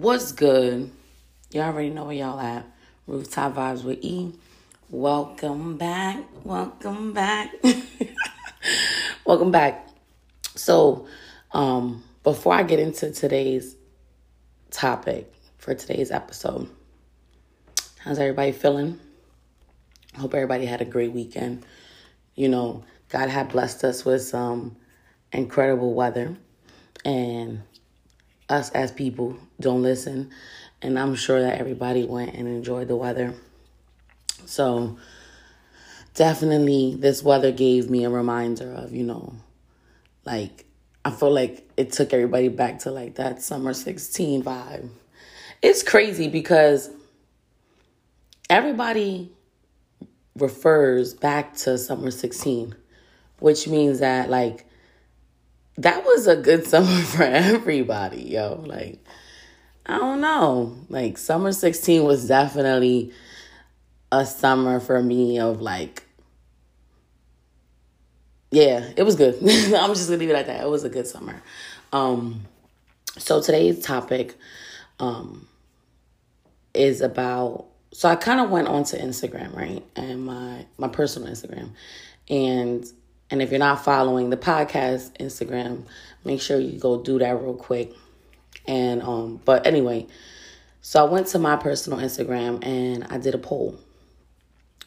What's good? Y'all already know where y'all at. Rooftop Vibes with E. Welcome back. Welcome back. Welcome back. So, um, before I get into today's topic for today's episode, how's everybody feeling? Hope everybody had a great weekend. You know, God had blessed us with some incredible weather, and us as people don't listen. And I'm sure that everybody went and enjoyed the weather. So, definitely, this weather gave me a reminder of, you know, like, I feel like it took everybody back to like that summer 16 vibe. It's crazy because everybody refers back to summer 16, which means that like that was a good summer for everybody, yo. Like, I don't know. Like, summer 16 was definitely a summer for me of like, yeah, it was good. I'm just gonna leave it at that. It was a good summer. Um, so today's topic um, is about. So I kind of went onto Instagram, right, and my my personal Instagram, and and if you're not following the podcast Instagram, make sure you go do that real quick. And um, but anyway, so I went to my personal Instagram and I did a poll.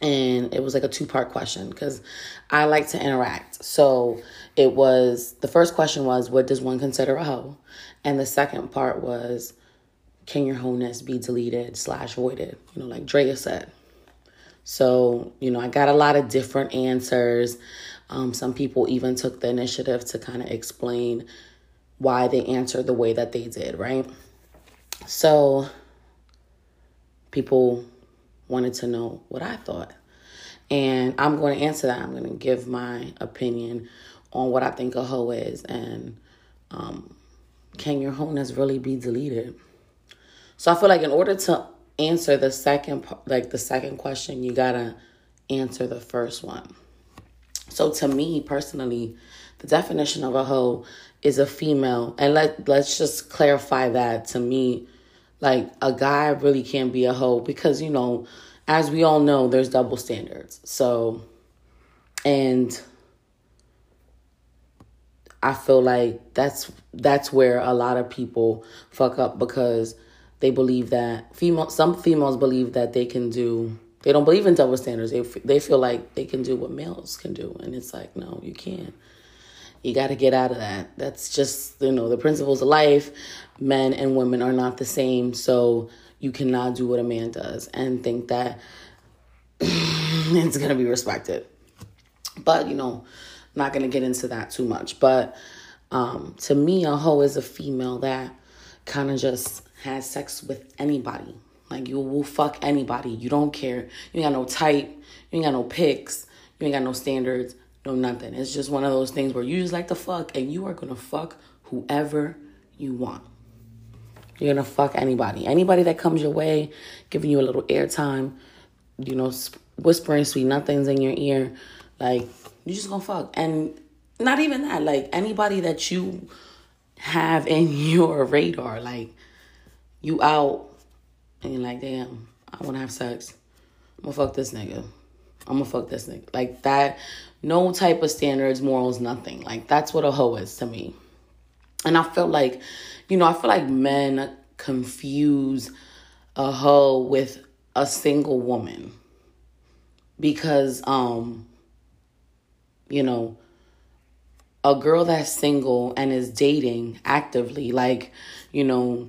And it was like a two part question because I like to interact. So it was the first question was, What does one consider a hoe? And the second part was, Can your wholeness be deleted slash voided? You know, like Drea said. So, you know, I got a lot of different answers. Um, some people even took the initiative to kind of explain why they answered the way that they did, right? So people wanted to know what I thought. And I'm going to answer that. I'm going to give my opinion on what I think a hoe is and um, can your wholeness really be deleted? So I feel like in order to answer the second like the second question, you got to answer the first one. So to me personally, the definition of a hoe is a female. And let let's just clarify that to me like a guy really can't be a hoe because you know, as we all know, there's double standards. So and I feel like that's that's where a lot of people fuck up because they believe that female some females believe that they can do they don't believe in double standards. They they feel like they can do what males can do, and it's like no, you can't. You got to get out of that. That's just you know the principles of life. Men and women are not the same, so you cannot do what a man does and think that it's gonna be respected. But you know, not gonna get into that too much. But um, to me, a hoe is a female that kind of just has sex with anybody like you will fuck anybody. You don't care. You ain't got no type. You ain't got no pics. You ain't got no standards. No nothing. It's just one of those things where you just like to fuck and you are gonna fuck whoever you want. You're gonna fuck anybody. Anybody that comes your way, giving you a little airtime, you know, whispering sweet nothings in your ear. Like, you just gonna fuck. And not even that, like anybody that you have in your radar, like you out and you're like, damn, I want to have sex. I'm gonna fuck this nigga. I'm gonna fuck this nigga. Like that, no type of standards, morals, nothing. Like that's what a hoe is to me. And I feel like, you know, I feel like men confuse a hoe with a single woman because, um, you know, a girl that's single and is dating actively, like, you know,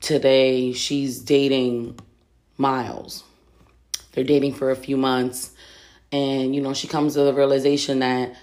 today she's dating Miles. They're dating for a few months. And, you know, she comes to the realization that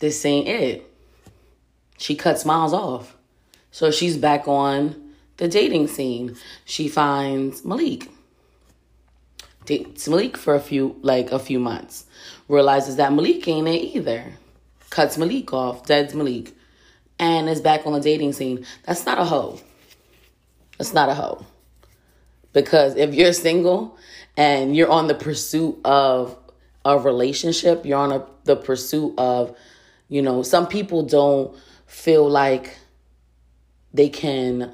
this ain't it. She cuts Miles off. So she's back on the dating scene. She finds Malik. Dates Malik for a few, like a few months. Realizes that Malik ain't it either. Cuts Malik off, deads Malik. And is back on the dating scene. That's not a hoe. That's not a hoe. Because if you're single and you're on the pursuit of a relationship, you're on a, the pursuit of, you know, some people don't feel like they can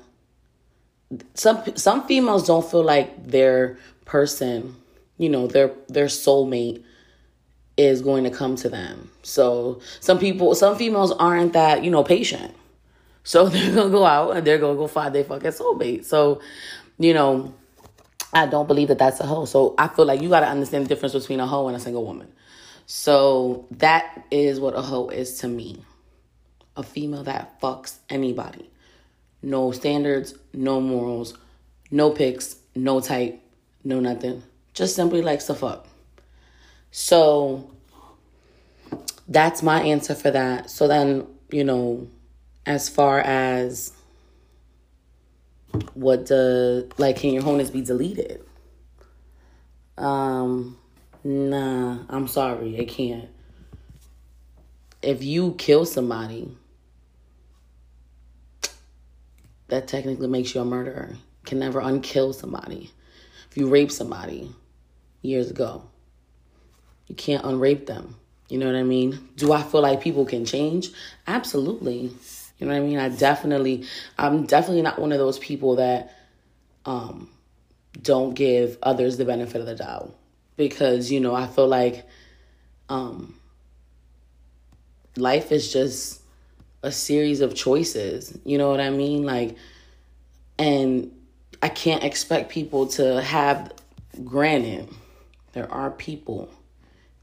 some some females don't feel like their person, you know, their their soulmate is going to come to them. So some people, some females aren't that, you know, patient. So they're gonna go out and they're gonna go find their fucking soulmate. So, you know, I don't believe that that's a hoe. So I feel like you gotta understand the difference between a hoe and a single woman. So that is what a hoe is to me. A female that fucks anybody. No standards, no morals, no pics, no type, no nothing. Just simply likes to fuck. So that's my answer for that. So then, you know, as far as what the like can your wholeness be deleted? Um nah, I'm sorry, it can't. If you kill somebody, that technically makes you a murderer. Can never unkill somebody. If you rape somebody years ago, you can't unrape them. You know what I mean? Do I feel like people can change? Absolutely. You know what I mean? I definitely, I'm definitely not one of those people that um, don't give others the benefit of the doubt because, you know, I feel like um, life is just a series of choices. You know what I mean? Like, and I can't expect people to have, granted, there are people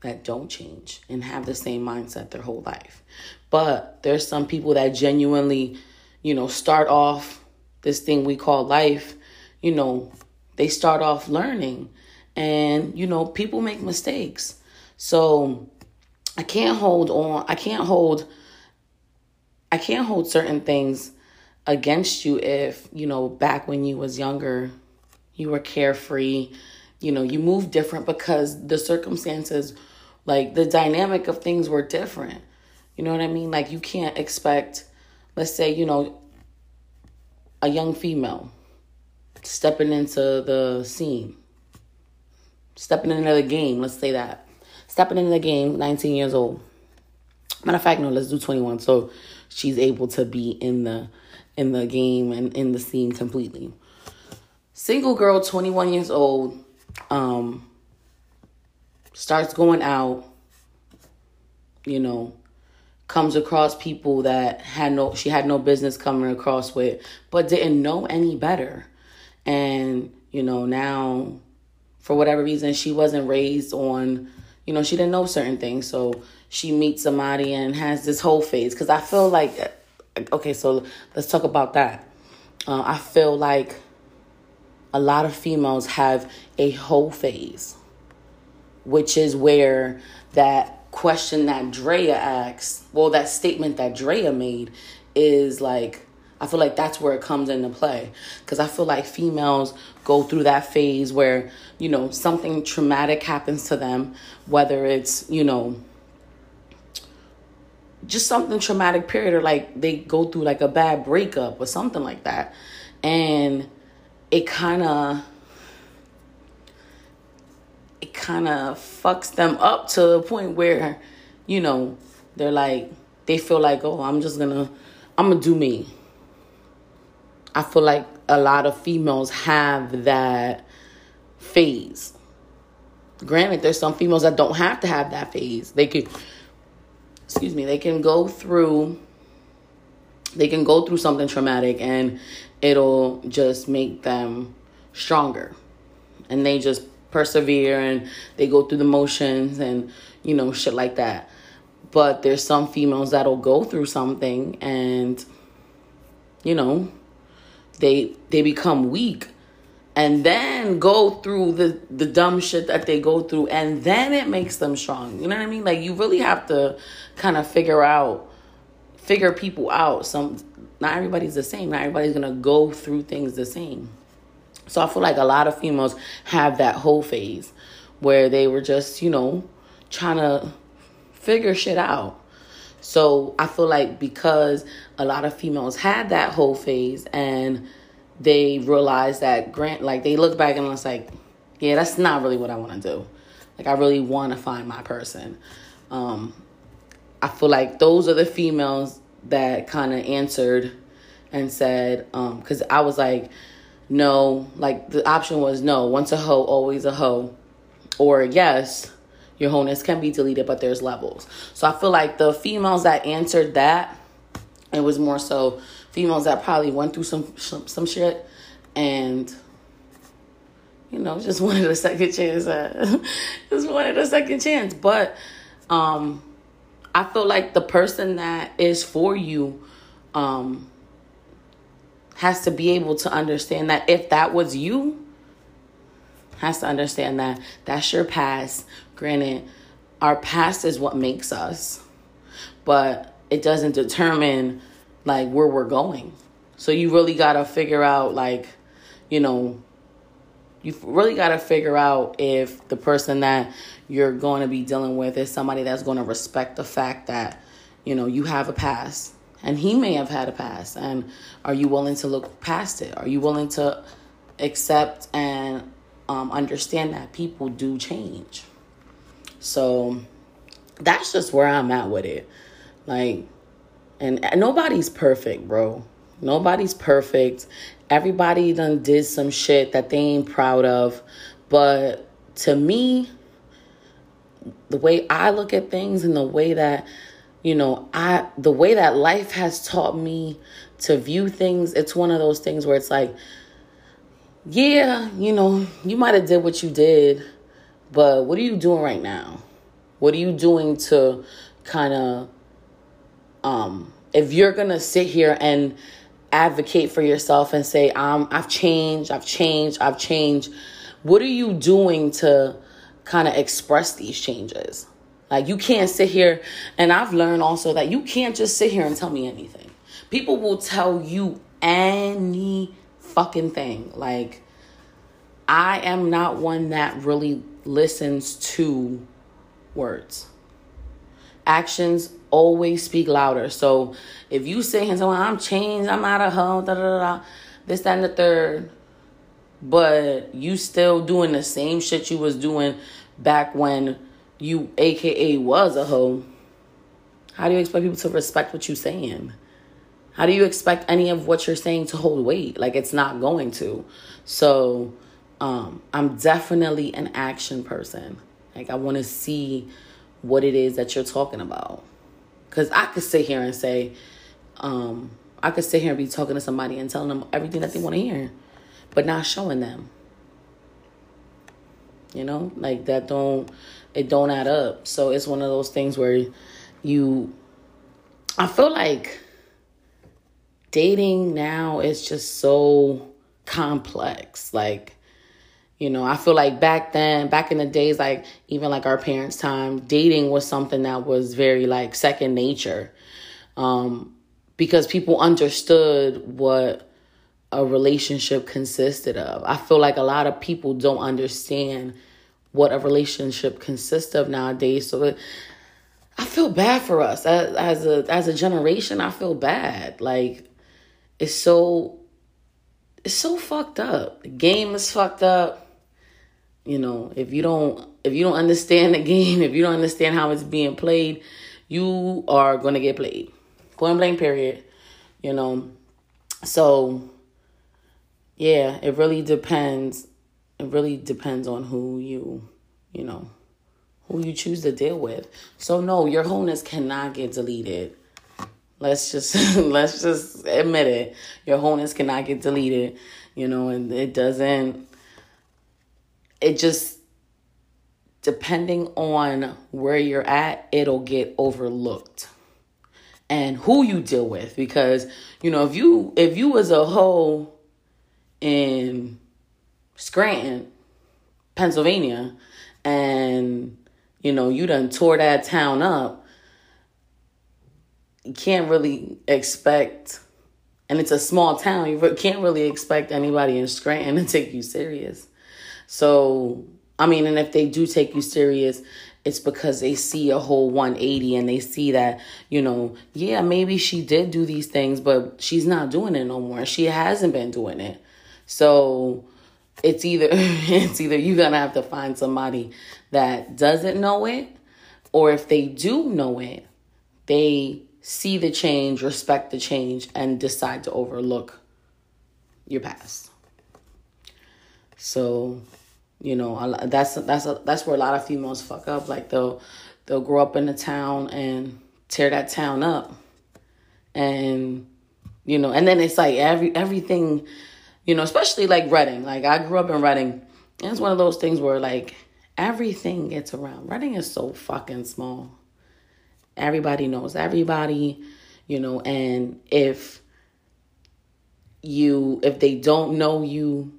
that don't change and have the same mindset their whole life. But there's some people that genuinely, you know, start off this thing we call life, you know, they start off learning and, you know, people make mistakes. So I can't hold on, I can't hold I can't hold certain things against you if, you know, back when you was younger, you were carefree, you know, you move different because the circumstances like the dynamic of things were different. You know what I mean? Like you can't expect, let's say, you know, a young female stepping into the scene, stepping into the game, let's say that. Stepping into the game, 19 years old. Matter of fact, no, let's do 21. So she's able to be in the in the game and in the scene completely. Single girl, 21 years old, um, starts going out, you know, comes across people that had no she had no business coming across with, but didn't know any better. And, you know, now for whatever reason she wasn't raised on, you know, she didn't know certain things. So she meets somebody and has this whole phase cuz I feel like okay, so let's talk about that. Uh, I feel like a lot of females have a whole phase which is where that question that Drea asked, well, that statement that Drea made is like, I feel like that's where it comes into play. Because I feel like females go through that phase where, you know, something traumatic happens to them, whether it's, you know, just something traumatic period or like they go through like a bad breakup or something like that. And it kind of it kind of fucks them up to the point where, you know, they're like, they feel like, oh, I'm just gonna, I'm gonna do me. I feel like a lot of females have that phase. Granted, there's some females that don't have to have that phase. They could, excuse me, they can go through, they can go through something traumatic and it'll just make them stronger. And they just persevere and they go through the motions and you know shit like that. But there's some females that'll go through something and you know they they become weak and then go through the the dumb shit that they go through and then it makes them strong. You know what i mean? Like you really have to kind of figure out figure people out some not everybody's the same not everybody's gonna go through things the same so I feel like a lot of females have that whole phase where they were just, you know, trying to figure shit out. So I feel like because a lot of females had that whole phase and they realized that grant like they look back and it's like, yeah, that's not really what I want to do. Like I really want to find my person. Um I feel like those are the females that kind of answered and said um cuz I was like no, like the option was no, once a hoe, always a hoe, or yes, your wholeness can be deleted, but there's levels. So I feel like the females that answered that, it was more so females that probably went through some some, some shit and you know just wanted a second chance uh, just wanted a second chance but um i feel like the person that is for you um has to be able to understand that if that was you has to understand that that's your past. Granted our past is what makes us but it doesn't determine like where we're going. So you really got to figure out like you know you really got to figure out if the person that you're going to be dealing with is somebody that's going to respect the fact that you know you have a past. And he may have had a past. And are you willing to look past it? Are you willing to accept and um, understand that people do change? So that's just where i'm at with it. Like and nobody's perfect bro. Nobody's perfect everybody done did some shit that they ain't proud of but to me the way i look at things and the way that you know, I the way that life has taught me to view things, it's one of those things where it's like, yeah, you know, you might have did what you did, but what are you doing right now? What are you doing to kind of um if you're going to sit here and advocate for yourself and say, um, I've changed, I've changed, I've changed. What are you doing to kind of express these changes? Like you can't sit here and I've learned also that you can't just sit here and tell me anything. People will tell you any fucking thing. Like I am not one that really listens to words. Actions always speak louder. So if you say and well, I'm changed, I'm out of home, da, da, da, this, that, and the third, but you still doing the same shit you was doing back when you aka was a hoe, how do you expect people to respect what you're saying? How do you expect any of what you're saying to hold weight? Like it's not going to. So um, I'm definitely an action person. Like I want to see what it is that you're talking about. Cause I could sit here and say, um, I could sit here and be talking to somebody and telling them everything that they want to hear, but not showing them. You know, like that don't it don't add up. So it's one of those things where you I feel like dating now is just so complex. Like you know, I feel like back then, back in the days, like even like our parents' time, dating was something that was very like second nature. Um, because people understood what a relationship consisted of. I feel like a lot of people don't understand what a relationship consists of nowadays. So it, I feel bad for us as, as a as a generation. I feel bad. Like it's so it's so fucked up. The game is fucked up. You know, if you don't if you don't understand the game, if you don't understand how it's being played, you are gonna get played. Point blank period. You know. So yeah, it really depends it really depends on who you, you know, who you choose to deal with. So no, your wholeness cannot get deleted. Let's just let's just admit it. Your wholeness cannot get deleted, you know, and it doesn't it just depending on where you're at, it'll get overlooked. And who you deal with because, you know, if you if you was a hoe in Scranton, Pennsylvania, and you know, you done tore that town up, you can't really expect, and it's a small town, you can't really expect anybody in Scranton to take you serious. So, I mean, and if they do take you serious, it's because they see a whole 180 and they see that, you know, yeah, maybe she did do these things, but she's not doing it no more. She hasn't been doing it. So, it's either it's either you're gonna have to find somebody that doesn't know it or if they do know it they see the change respect the change and decide to overlook your past So, you know, that's that's a, that's where a lot of females fuck up. Like they'll they'll grow up in a town and tear that town up, and you know, and then it's like every everything, you know, especially like Reading. Like I grew up in Reading, and it's one of those things where like everything gets around. Reading is so fucking small. Everybody knows everybody, you know, and if you if they don't know you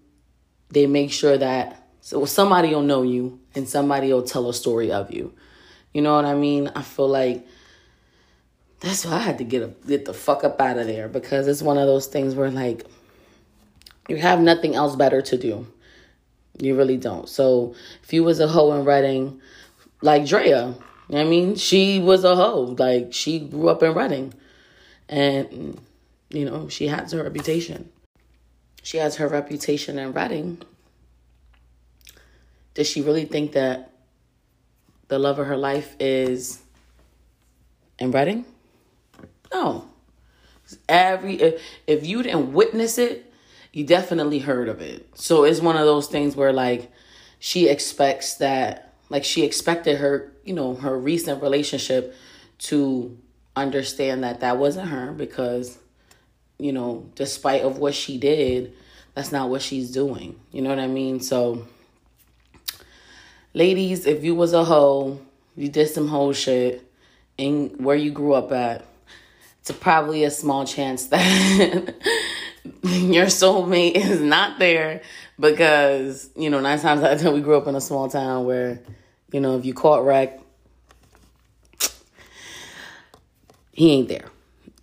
they make sure that so somebody will know you and somebody will tell a story of you. You know what I mean? I feel like that's why I had to get a, get the fuck up out of there because it's one of those things where like you have nothing else better to do. You really don't. So if you was a hoe in Reading, like Drea, I mean, she was a hoe. Like she grew up in Reading, and you know she has her reputation she has her reputation in Reading. Does she really think that the love of her life is in Reading? No. Every if, if you didn't witness it, you definitely heard of it. So it's one of those things where like she expects that like she expected her, you know, her recent relationship to understand that that wasn't her because you know, despite of what she did, that's not what she's doing. You know what I mean? So ladies, if you was a hoe, you did some hoe shit in where you grew up at, it's probably a small chance that your soulmate is not there because, you know, nine times out of ten we grew up in a small town where, you know, if you caught wreck, he ain't there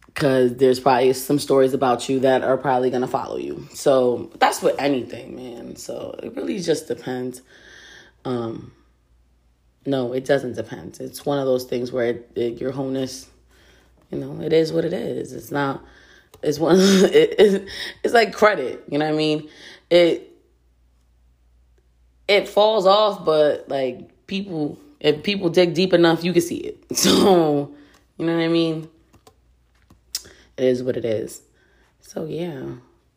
because there's probably some stories about you that are probably to follow you. So that's with anything, man. So it really just depends. Um, no, it doesn't depend. It's one of those things where it, it, your wholeness, you know, it is what it is. It's not. It's one. It, it, it's like credit. You know what I mean? It it falls off, but like people, if people dig deep enough, you can see it. So you know what I mean it is what it is. So yeah.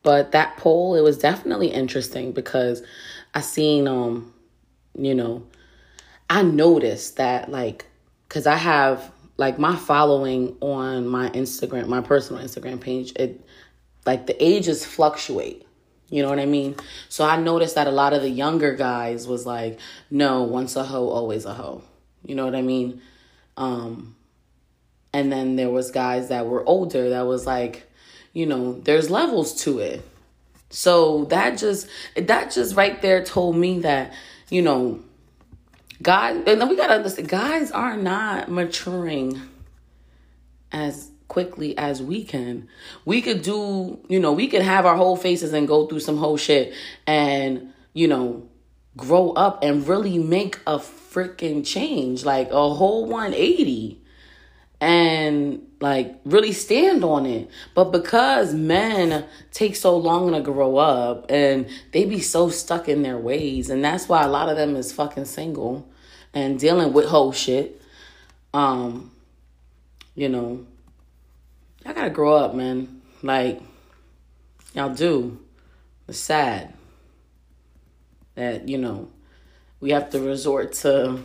But that poll, it was definitely interesting because I seen um, you know, I noticed that like cuz I have like my following on my Instagram, my personal Instagram page, it like the ages fluctuate. You know what I mean? So I noticed that a lot of the younger guys was like, no, once a hoe, always a hoe. You know what I mean? Um, and then there was guys that were older that was like, you know, there's levels to it. So that just that just right there told me that, you know, guys and then we gotta understand guys are not maturing as quickly as we can. We could do, you know, we could have our whole faces and go through some whole shit and, you know, grow up and really make a freaking change, like a whole 180 and like really stand on it. But because men take so long to grow up and they be so stuck in their ways, and that's why a lot of them is fucking single and dealing with whole shit. Um, you know, y'all gotta grow up, man. Like, y'all do. It's sad that, you know, we have to resort to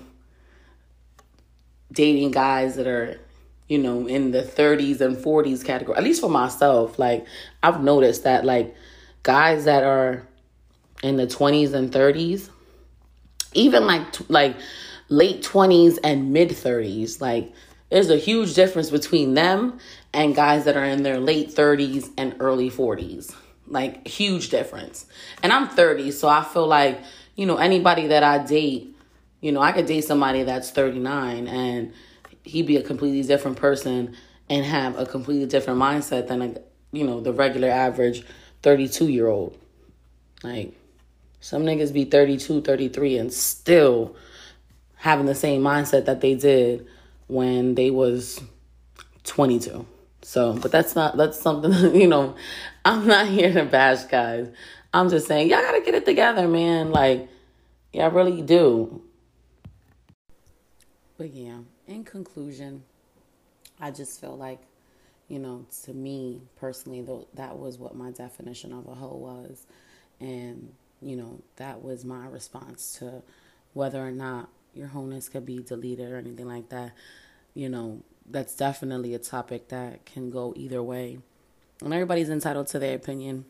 dating guys that are you know, in the 30s and 40s category. At least for myself, like I've noticed that like guys that are in the 20s and 30s, even like like late 20s and mid 30s, like there's a huge difference between them and guys that are in their late 30s and early 40s. Like huge difference. And I'm 30, so I feel like, you know, anybody that I date, you know, I could date somebody that's 39 and he'd be a completely different person and have a completely different mindset than a you know the regular average 32 year old like some niggas be 32 33 and still having the same mindset that they did when they was 22 so but that's not that's something you know i'm not here to bash guys. I'm just saying y'all gotta get it together man. Like y'all really do. But yeah in conclusion, I just feel like, you know, to me personally, though, that was what my definition of a hoe was. And you know, that was my response to whether or not your wholeness could be deleted or anything like that. You know, that's definitely a topic that can go either way. And everybody's entitled to their opinion.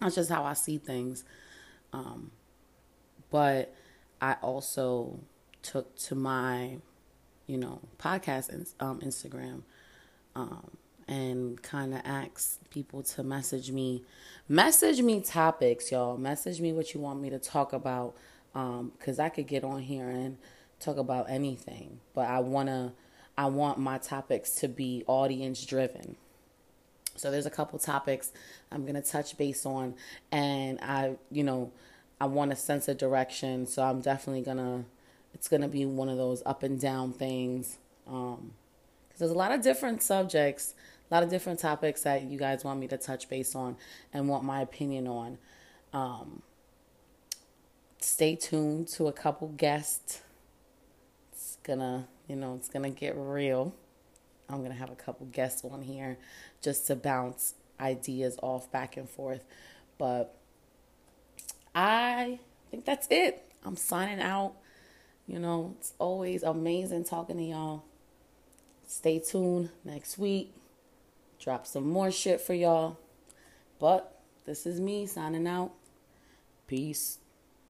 That's just how I see things. Um, but I also took to my, you know, podcast and um, Instagram um, and kind of ask people to message me, message me topics, y'all. Message me what you want me to talk about, um, I could get on here and talk about anything. But I wanna, I want my topics to be audience driven. So there's a couple topics I'm gonna touch base on, and I, you know, I want a sense of direction. So I'm definitely gonna, it's gonna be one of those up and down things. Um, cause there's a lot of different subjects, a lot of different topics that you guys want me to touch base on and want my opinion on. Um, stay tuned to a couple guests. It's gonna, you know, it's gonna get real. I'm gonna have a couple guests on here just to bounce ideas off back and forth. But I think that's it. I'm signing out. You know, it's always amazing talking to y'all. Stay tuned next week. Drop some more shit for y'all. But this is me signing out. Peace.